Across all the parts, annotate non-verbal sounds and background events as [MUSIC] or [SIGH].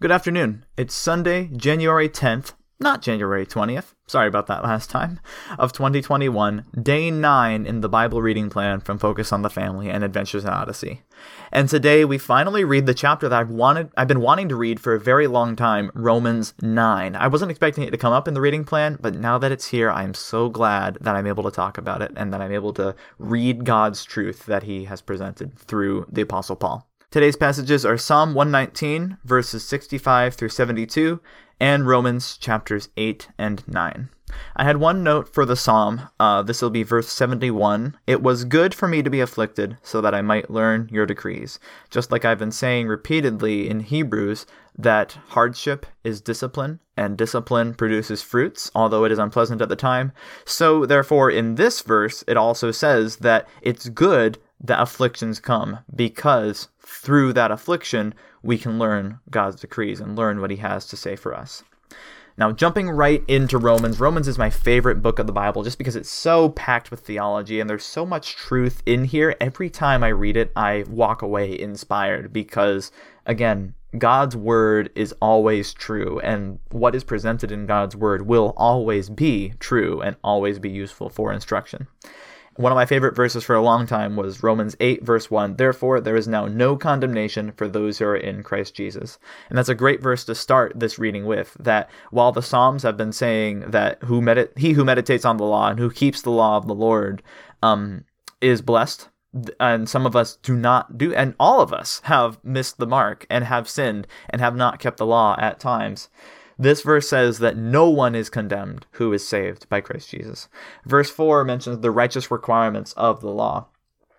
Good afternoon. It's Sunday, January 10th, not January 20th. Sorry about that last time. Of 2021, day 9 in the Bible reading plan from Focus on the Family and Adventures in Odyssey. And today we finally read the chapter that I've wanted I've been wanting to read for a very long time, Romans 9. I wasn't expecting it to come up in the reading plan, but now that it's here, I am so glad that I'm able to talk about it and that I'm able to read God's truth that he has presented through the apostle Paul. Today's passages are Psalm 119, verses 65 through 72, and Romans chapters 8 and 9. I had one note for the psalm. Uh, this will be verse 71. It was good for me to be afflicted, so that I might learn your decrees. Just like I've been saying repeatedly in Hebrews, that hardship is discipline, and discipline produces fruits, although it is unpleasant at the time. So, therefore, in this verse, it also says that it's good that afflictions come because through that affliction we can learn God's decrees and learn what he has to say for us. Now, jumping right into Romans, Romans is my favorite book of the Bible just because it's so packed with theology and there's so much truth in here. Every time I read it, I walk away inspired because, again, God's word is always true, and what is presented in God's word will always be true and always be useful for instruction. One of my favorite verses for a long time was Romans 8, verse 1. Therefore, there is now no condemnation for those who are in Christ Jesus. And that's a great verse to start this reading with. That while the Psalms have been saying that who medit- he who meditates on the law and who keeps the law of the Lord um, is blessed, and some of us do not do, and all of us have missed the mark and have sinned and have not kept the law at times. This verse says that no one is condemned who is saved by Christ Jesus. Verse 4 mentions the righteous requirements of the law.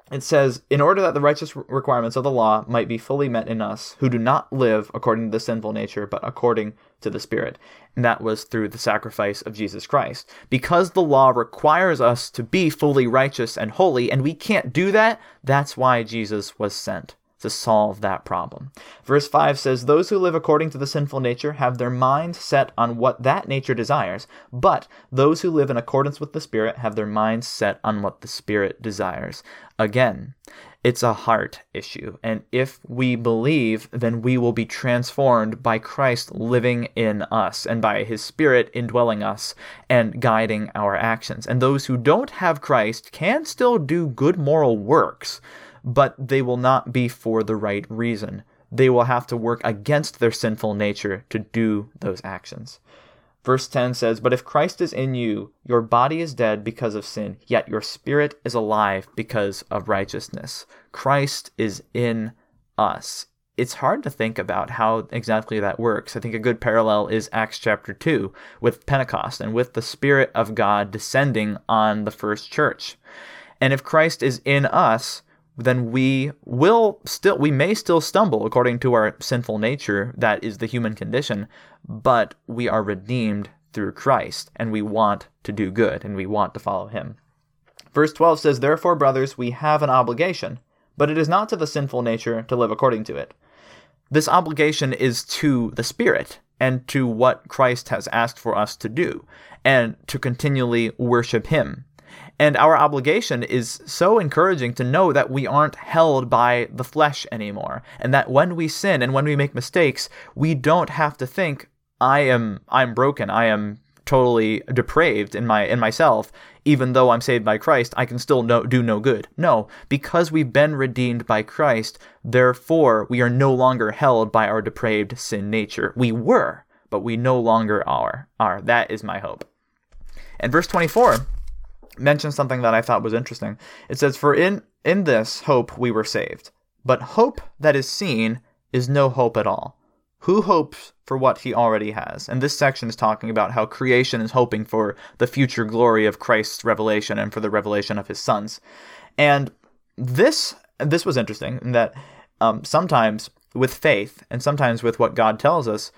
It says, In order that the righteous requirements of the law might be fully met in us, who do not live according to the sinful nature, but according to the Spirit. And that was through the sacrifice of Jesus Christ. Because the law requires us to be fully righteous and holy, and we can't do that, that's why Jesus was sent to solve that problem. Verse 5 says, Those who live according to the sinful nature have their minds set on what that nature desires, but those who live in accordance with the Spirit have their minds set on what the Spirit desires. Again, it's a heart issue. And if we believe, then we will be transformed by Christ living in us and by his Spirit indwelling us and guiding our actions. And those who don't have Christ can still do good moral works but they will not be for the right reason. They will have to work against their sinful nature to do those actions. Verse 10 says, But if Christ is in you, your body is dead because of sin, yet your spirit is alive because of righteousness. Christ is in us. It's hard to think about how exactly that works. I think a good parallel is Acts chapter 2 with Pentecost and with the Spirit of God descending on the first church. And if Christ is in us, then we will still we may still stumble according to our sinful nature that is the human condition but we are redeemed through Christ and we want to do good and we want to follow him. Verse 12 says therefore brothers we have an obligation but it is not to the sinful nature to live according to it. This obligation is to the spirit and to what Christ has asked for us to do and to continually worship him and our obligation is so encouraging to know that we aren't held by the flesh anymore. And that when we sin and when we make mistakes, we don't have to think, I am I'm broken. I am totally depraved in my in myself even though i'm saved by christ i can still no, do no good no because we've been redeemed by christ therefore we are no longer held by our depraved sin nature we were but we no longer are are that is my hope and verse 24 mentions something that I thought was interesting. It says, For in, in this hope we were saved. But hope that is seen is no hope at all. Who hopes for what he already has? And this section is talking about how creation is hoping for the future glory of Christ's revelation and for the revelation of his sons. And this this was interesting in that um, sometimes with faith and sometimes with what God tells us,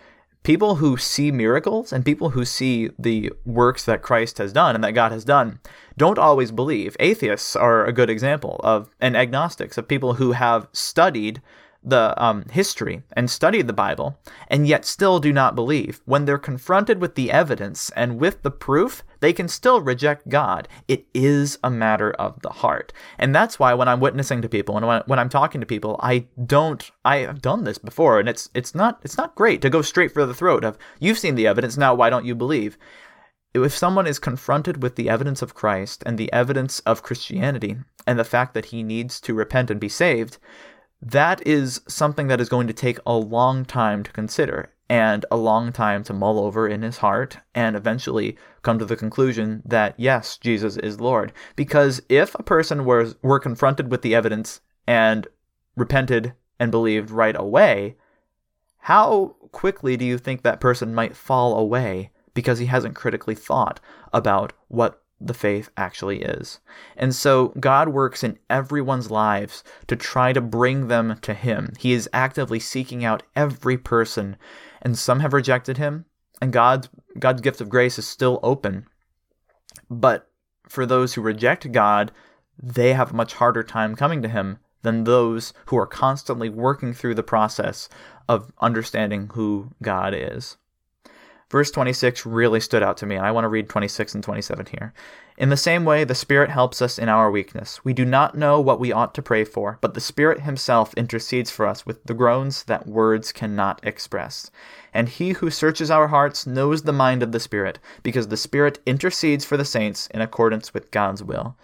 people who see miracles and people who see the works that Christ has done and that God has done don't always believe. Atheists are a good example of, and agnostics, of people who have studied the um, history and studied the Bible and yet still do not believe. When they're confronted with the evidence and with the proof, they can still reject God. It is a matter of the heart. And that's why when I'm witnessing to people and when, when I'm talking to people, I don't I have done this before and it's it's not it's not great to go straight for the throat of you've seen the evidence, now why don't you believe? If someone is confronted with the evidence of Christ and the evidence of Christianity and the fact that he needs to repent and be saved, that is something that is going to take a long time to consider and a long time to mull over in his heart and eventually come to the conclusion that yes, Jesus is Lord. Because if a person was were confronted with the evidence and repented and believed right away, how quickly do you think that person might fall away because he hasn't critically thought about what the faith actually is. And so God works in everyone's lives to try to bring them to Him. He is actively seeking out every person, and some have rejected Him, and God's, God's gift of grace is still open. But for those who reject God, they have a much harder time coming to Him than those who are constantly working through the process of understanding who God is. Verse 26 really stood out to me, and I want to read 26 and 27 here. In the same way, the Spirit helps us in our weakness. We do not know what we ought to pray for, but the Spirit Himself intercedes for us with the groans that words cannot express. And He who searches our hearts knows the mind of the Spirit, because the Spirit intercedes for the saints in accordance with God's will.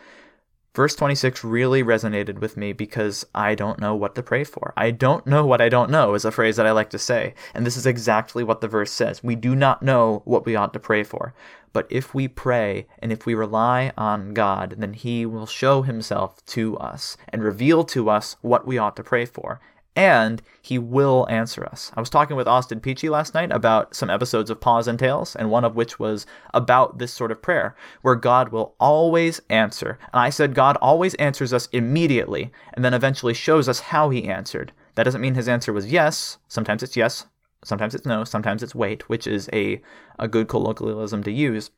Verse 26 really resonated with me because I don't know what to pray for. I don't know what I don't know, is a phrase that I like to say. And this is exactly what the verse says. We do not know what we ought to pray for. But if we pray and if we rely on God, then He will show Himself to us and reveal to us what we ought to pray for and he will answer us. I was talking with Austin Peachy last night about some episodes of Paws and Tales, and one of which was about this sort of prayer, where God will always answer. And I said God always answers us immediately, and then eventually shows us how he answered. That doesn't mean his answer was yes. Sometimes it's yes, sometimes it's no, sometimes it's wait, which is a, a good colloquialism to use.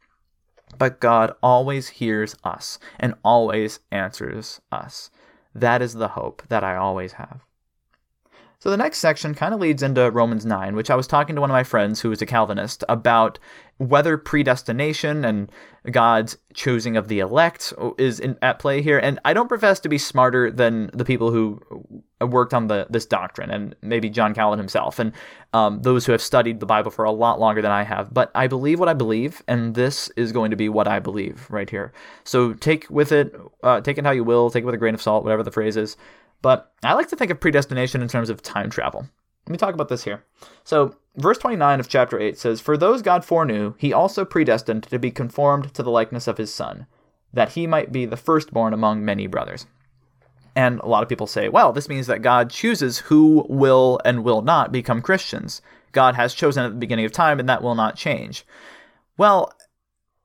But God always hears us and always answers us. That is the hope that I always have. So the next section kind of leads into Romans 9, which I was talking to one of my friends who is a Calvinist about whether predestination and God's choosing of the elect is in, at play here. And I don't profess to be smarter than the people who worked on the this doctrine, and maybe John Calvin himself, and um, those who have studied the Bible for a lot longer than I have. But I believe what I believe, and this is going to be what I believe right here. So take with it, uh, take it how you will, take it with a grain of salt, whatever the phrase is. But I like to think of predestination in terms of time travel. Let me talk about this here. So, verse 29 of chapter 8 says, For those God foreknew, he also predestined to be conformed to the likeness of his Son, that he might be the firstborn among many brothers. And a lot of people say, well, this means that God chooses who will and will not become Christians. God has chosen at the beginning of time, and that will not change. Well,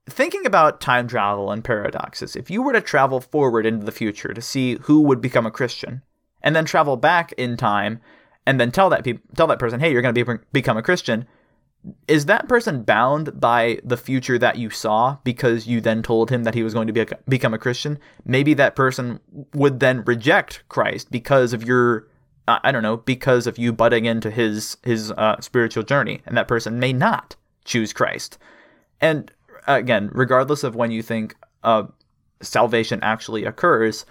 thinking about time travel and paradoxes, if you were to travel forward into the future to see who would become a Christian, and then travel back in time and then tell that pe- tell that person, "Hey, you're going to be- become a Christian," is that person bound by the future that you saw because you then told him that he was going to be a, become a Christian? Maybe that person would then reject Christ because of your I don't know, because of you butting into his his uh, spiritual journey, and that person may not choose Christ. And again, regardless of when you think uh, salvation actually occurs,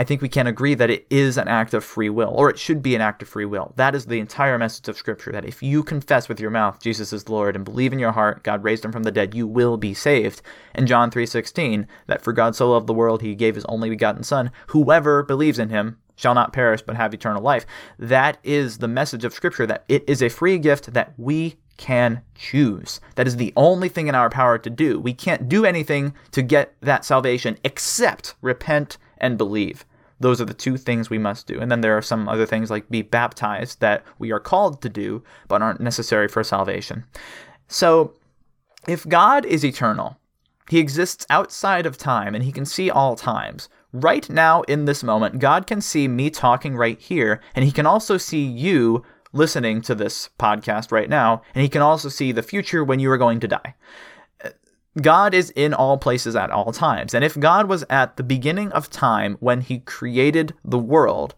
I think we can agree that it is an act of free will, or it should be an act of free will. That is the entire message of Scripture that if you confess with your mouth Jesus is Lord and believe in your heart God raised him from the dead, you will be saved. And John 3:16, that for God so loved the world he gave his only begotten Son, whoever believes in him shall not perish but have eternal life. That is the message of Scripture that it is a free gift that we can choose. That is the only thing in our power to do. We can't do anything to get that salvation except repent and believe. Those are the two things we must do. And then there are some other things like be baptized that we are called to do but aren't necessary for salvation. So, if God is eternal, he exists outside of time and he can see all times. Right now, in this moment, God can see me talking right here, and he can also see you listening to this podcast right now, and he can also see the future when you are going to die. God is in all places at all times. And if God was at the beginning of time when he created the world,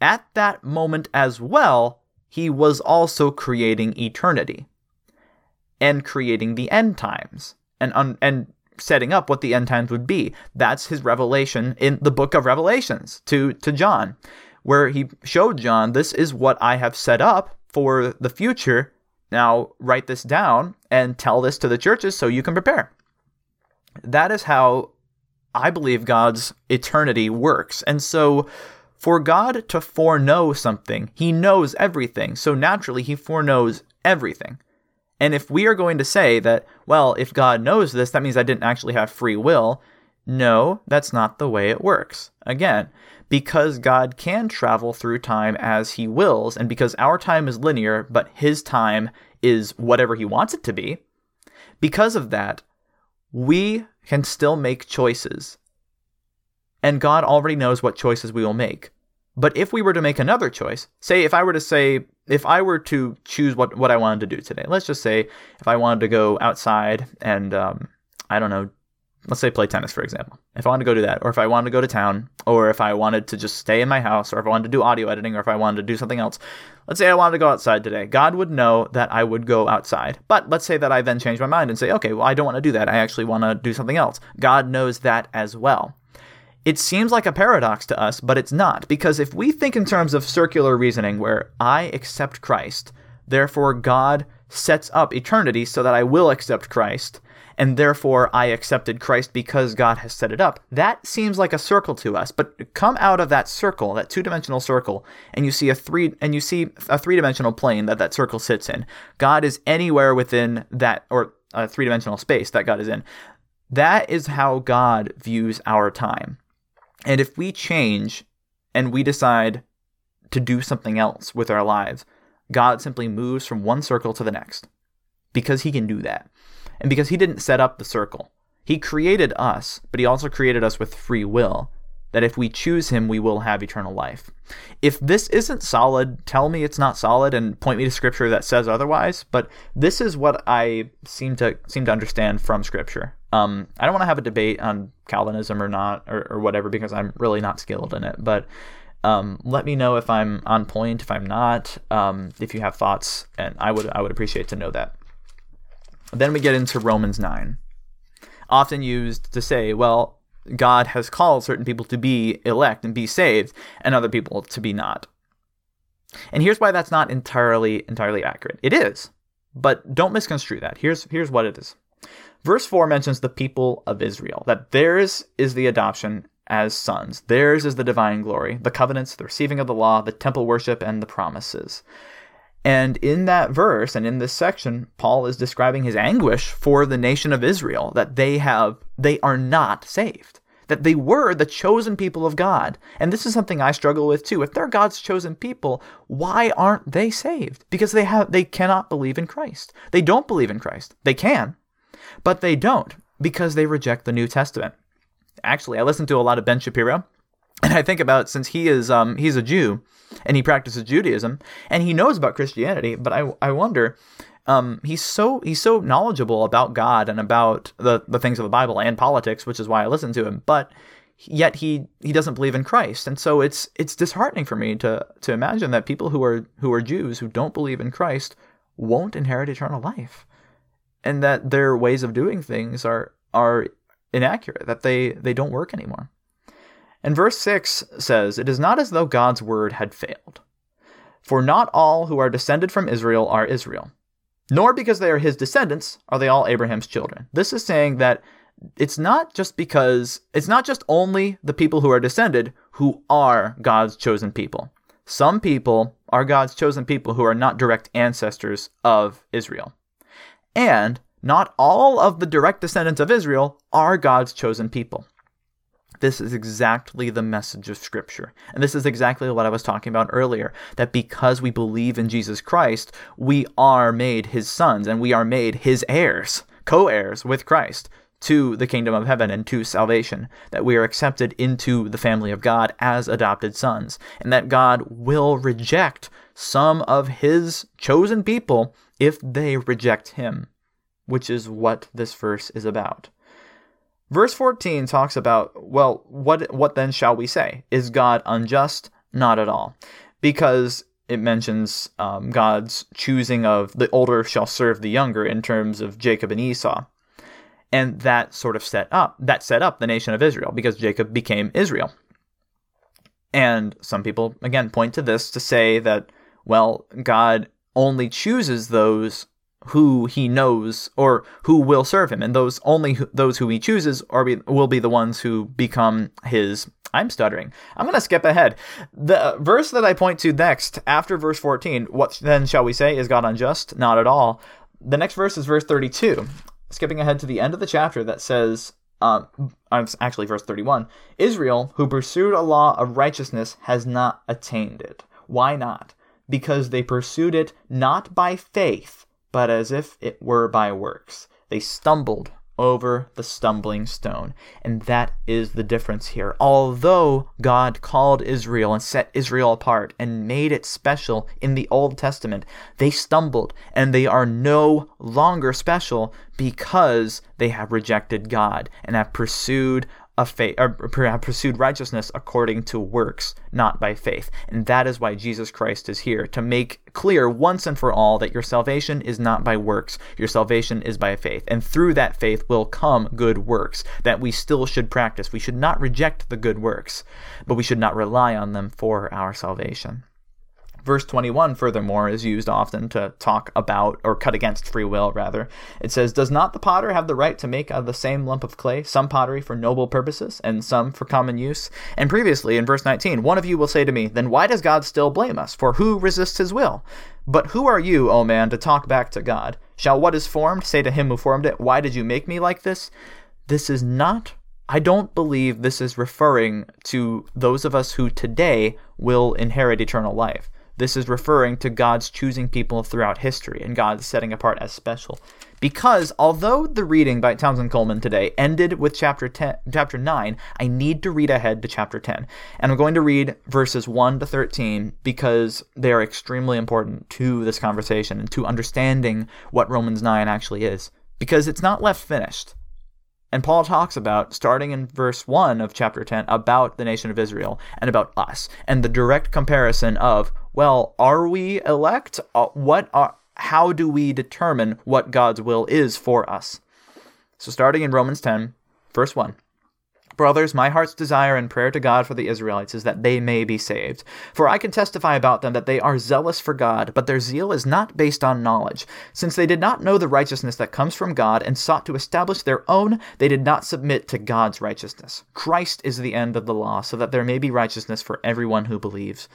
at that moment as well, he was also creating eternity and creating the end times and un- and setting up what the end times would be. That's his revelation in the book of Revelations to to John, where he showed John this is what I have set up for the future. Now write this down and tell this to the churches so you can prepare. That is how I believe God's eternity works. And so for God to foreknow something, he knows everything. So naturally, he foreknows everything. And if we are going to say that, well, if God knows this, that means I didn't actually have free will, no, that's not the way it works. Again, because God can travel through time as he wills, and because our time is linear, but his time is whatever he wants it to be, because of that, we can still make choices. And God already knows what choices we will make. But if we were to make another choice, say if I were to say, if I were to choose what, what I wanted to do today, let's just say if I wanted to go outside and, um, I don't know, let's say play tennis, for example. If I wanted to go do that, or if I wanted to go to town, or if I wanted to just stay in my house, or if I wanted to do audio editing, or if I wanted to do something else, let's say I wanted to go outside today. God would know that I would go outside. But let's say that I then change my mind and say, okay, well, I don't want to do that. I actually want to do something else. God knows that as well. It seems like a paradox to us, but it's not, because if we think in terms of circular reasoning, where I accept Christ, therefore God sets up eternity so that I will accept Christ, and therefore I accepted Christ because God has set it up. That seems like a circle to us, but come out of that circle, that two-dimensional circle, and you see a three and you see a three-dimensional plane that that circle sits in. God is anywhere within that or a three-dimensional space that God is in. That is how God views our time. And if we change and we decide to do something else with our lives, God simply moves from one circle to the next because he can do that. And because he didn't set up the circle. He created us, but he also created us with free will that if we choose him, we will have eternal life. If this isn't solid, tell me it's not solid and point me to scripture that says otherwise. But this is what I seem to seem to understand from scripture. Um, I don't want to have a debate on Calvinism or not or, or whatever because I'm really not skilled in it. But um, let me know if I'm on point, if I'm not, um, if you have thoughts, and I would I would appreciate to know that. Then we get into Romans nine, often used to say, well, God has called certain people to be elect and be saved, and other people to be not. And here's why that's not entirely entirely accurate. It is, but don't misconstrue that. Here's here's what it is. Verse 4 mentions the people of Israel, that theirs is the adoption as sons. Theirs is the divine glory, the covenants, the receiving of the law, the temple worship, and the promises. And in that verse and in this section, Paul is describing his anguish for the nation of Israel that they have they are not saved. That they were the chosen people of God. And this is something I struggle with too. If they're God's chosen people, why aren't they saved? Because they have they cannot believe in Christ. They don't believe in Christ. They can, but they don't because they reject the New Testament. Actually, I listen to a lot of Ben Shapiro, and I think about since he is um, he's a Jew and he practices Judaism and he knows about Christianity, but I I wonder um, he's so he's so knowledgeable about God and about the the things of the Bible and politics, which is why I listen to him. But yet he he doesn't believe in Christ, and so it's it's disheartening for me to to imagine that people who are who are Jews who don't believe in Christ won't inherit eternal life and that their ways of doing things are are inaccurate, that they, they don't work anymore. And verse 6 says, It is not as though God's word had failed. For not all who are descended from Israel are Israel, nor because they are his descendants are they all Abraham's children. This is saying that it's not just because, it's not just only the people who are descended who are God's chosen people. Some people are God's chosen people who are not direct ancestors of Israel. And not all of the direct descendants of Israel are God's chosen people. This is exactly the message of Scripture. And this is exactly what I was talking about earlier that because we believe in Jesus Christ, we are made his sons and we are made his heirs, co heirs with Christ to the kingdom of heaven and to salvation, that we are accepted into the family of God as adopted sons, and that God will reject some of his chosen people if they reject him, which is what this verse is about. Verse 14 talks about, well, what what then shall we say? Is God unjust? Not at all. Because it mentions um, God's choosing of the older shall serve the younger in terms of Jacob and Esau. And that sort of set up that set up the nation of Israel because Jacob became Israel. And some people again point to this to say that well, God only chooses those who he knows or who will serve him, and those only those who he chooses are be, will be the ones who become his. I'm stuttering. I'm going to skip ahead. The verse that I point to next, after verse 14, what then shall we say? Is God unjust? Not at all. The next verse is verse 32. Skipping ahead to the end of the chapter that says, um, actually verse 31 Israel, who pursued a law of righteousness, has not attained it. Why not? Because they pursued it not by faith, but as if it were by works. They stumbled over the stumbling stone. And that is the difference here. Although God called Israel and set Israel apart and made it special in the Old Testament, they stumbled and they are no longer special because they have rejected God and have pursued a faith, or pursued righteousness according to works, not by faith. And that is why Jesus Christ is here to make clear once and for all that your salvation is not by works, your salvation is by faith. And through that faith will come good works that we still should practice. We should not reject the good works, but we should not rely on them for our salvation. Verse 21, furthermore, is used often to talk about or cut against free will, rather. It says, Does not the potter have the right to make out of the same lump of clay some pottery for noble purposes and some for common use? And previously, in verse 19, one of you will say to me, Then why does God still blame us? For who resists his will? But who are you, O man, to talk back to God? Shall what is formed say to him who formed it, Why did you make me like this? This is not I don't believe this is referring to those of us who today will inherit eternal life. This is referring to God's choosing people throughout history and God's setting apart as special. Because although the reading by Townsend Coleman today ended with chapter 10, chapter 9, I need to read ahead to chapter 10. And I'm going to read verses 1 to 13 because they are extremely important to this conversation and to understanding what Romans 9 actually is. Because it's not left finished. And Paul talks about, starting in verse 1 of chapter 10, about the nation of Israel and about us, and the direct comparison of well, are we elect? Uh, what are how do we determine what God's will is for us? So starting in Romans 10, verse 1. Brothers, my heart's desire and prayer to God for the Israelites is that they may be saved. For I can testify about them that they are zealous for God, but their zeal is not based on knowledge. Since they did not know the righteousness that comes from God and sought to establish their own, they did not submit to God's righteousness. Christ is the end of the law, so that there may be righteousness for everyone who believes.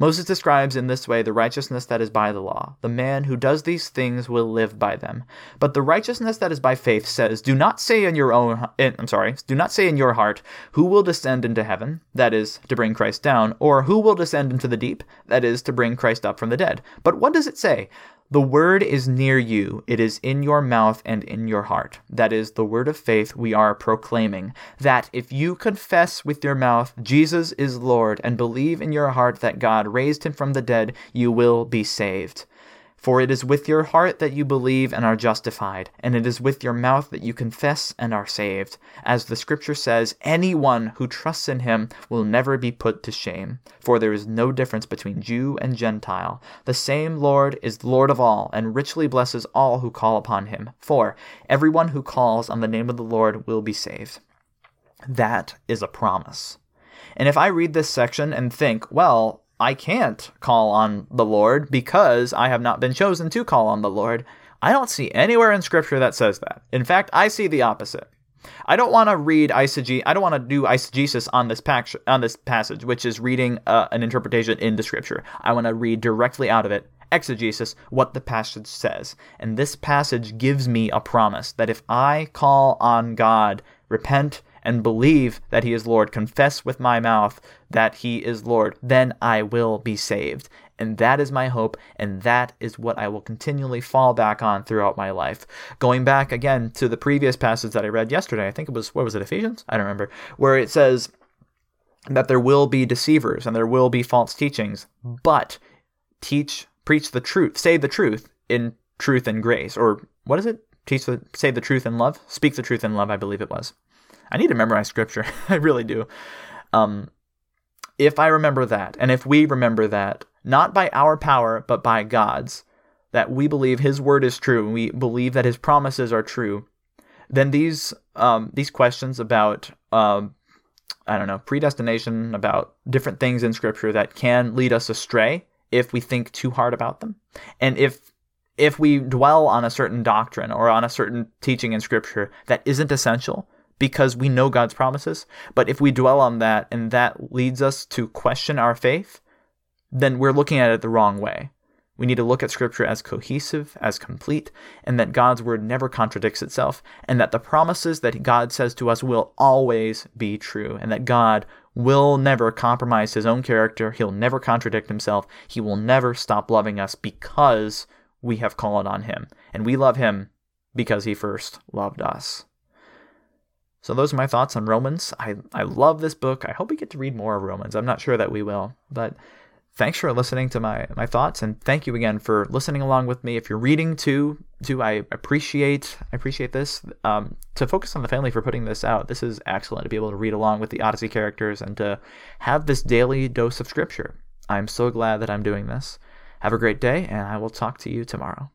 Moses describes in this way the righteousness that is by the law. The man who does these things will live by them. But the righteousness that is by faith says, "Do not say in your own in, I'm sorry, do not say in your heart, who will descend into heaven, that is to bring Christ down, or who will descend into the deep, that is to bring Christ up from the dead." But what does it say? The word is near you, it is in your mouth and in your heart. That is the word of faith we are proclaiming. That if you confess with your mouth Jesus is Lord and believe in your heart that God raised him from the dead, you will be saved. For it is with your heart that you believe and are justified, and it is with your mouth that you confess and are saved. As the scripture says, anyone who trusts in him will never be put to shame. For there is no difference between Jew and Gentile. The same Lord is Lord of all, and richly blesses all who call upon him. For everyone who calls on the name of the Lord will be saved. That is a promise. And if I read this section and think, well, I can't call on the Lord because I have not been chosen to call on the Lord. I don't see anywhere in Scripture that says that. In fact, I see the opposite. I don't want to read eisege- I don't want to do eisegesis on this pac- on this passage, which is reading uh, an interpretation in the Scripture. I want to read directly out of it, exegesis, what the passage says. And this passage gives me a promise that if I call on God, repent, and believe that he is Lord, confess with my mouth that he is Lord, then I will be saved. And that is my hope, and that is what I will continually fall back on throughout my life. Going back again to the previous passage that I read yesterday, I think it was, what was it, Ephesians? I don't remember, where it says that there will be deceivers and there will be false teachings, but teach, preach the truth, say the truth in truth and grace. Or what is it? Teach the, say the truth in love? Speak the truth in love, I believe it was. I need to memorize scripture. [LAUGHS] I really do. Um, if I remember that, and if we remember that, not by our power, but by God's, that we believe His word is true, and we believe that His promises are true, then these um, these questions about um, I don't know predestination, about different things in Scripture that can lead us astray if we think too hard about them, and if if we dwell on a certain doctrine or on a certain teaching in Scripture that isn't essential because we know God's promises, but if we dwell on that and that leads us to question our faith, then we're looking at it the wrong way. We need to look at Scripture as cohesive, as complete, and that God's Word never contradicts itself, and that the promises that God says to us will always be true, and that God will never compromise His own character. He'll never contradict Himself. He will never stop loving us because we have called on Him. And we love Him because He first loved us. So those are my thoughts on Romans. I, I love this book. I hope we get to read more of Romans. I'm not sure that we will, but thanks for listening to my my thoughts and thank you again for listening along with me if you're reading too too i appreciate i appreciate this um, to focus on the family for putting this out this is excellent to be able to read along with the odyssey characters and to have this daily dose of scripture i'm so glad that i'm doing this have a great day and i will talk to you tomorrow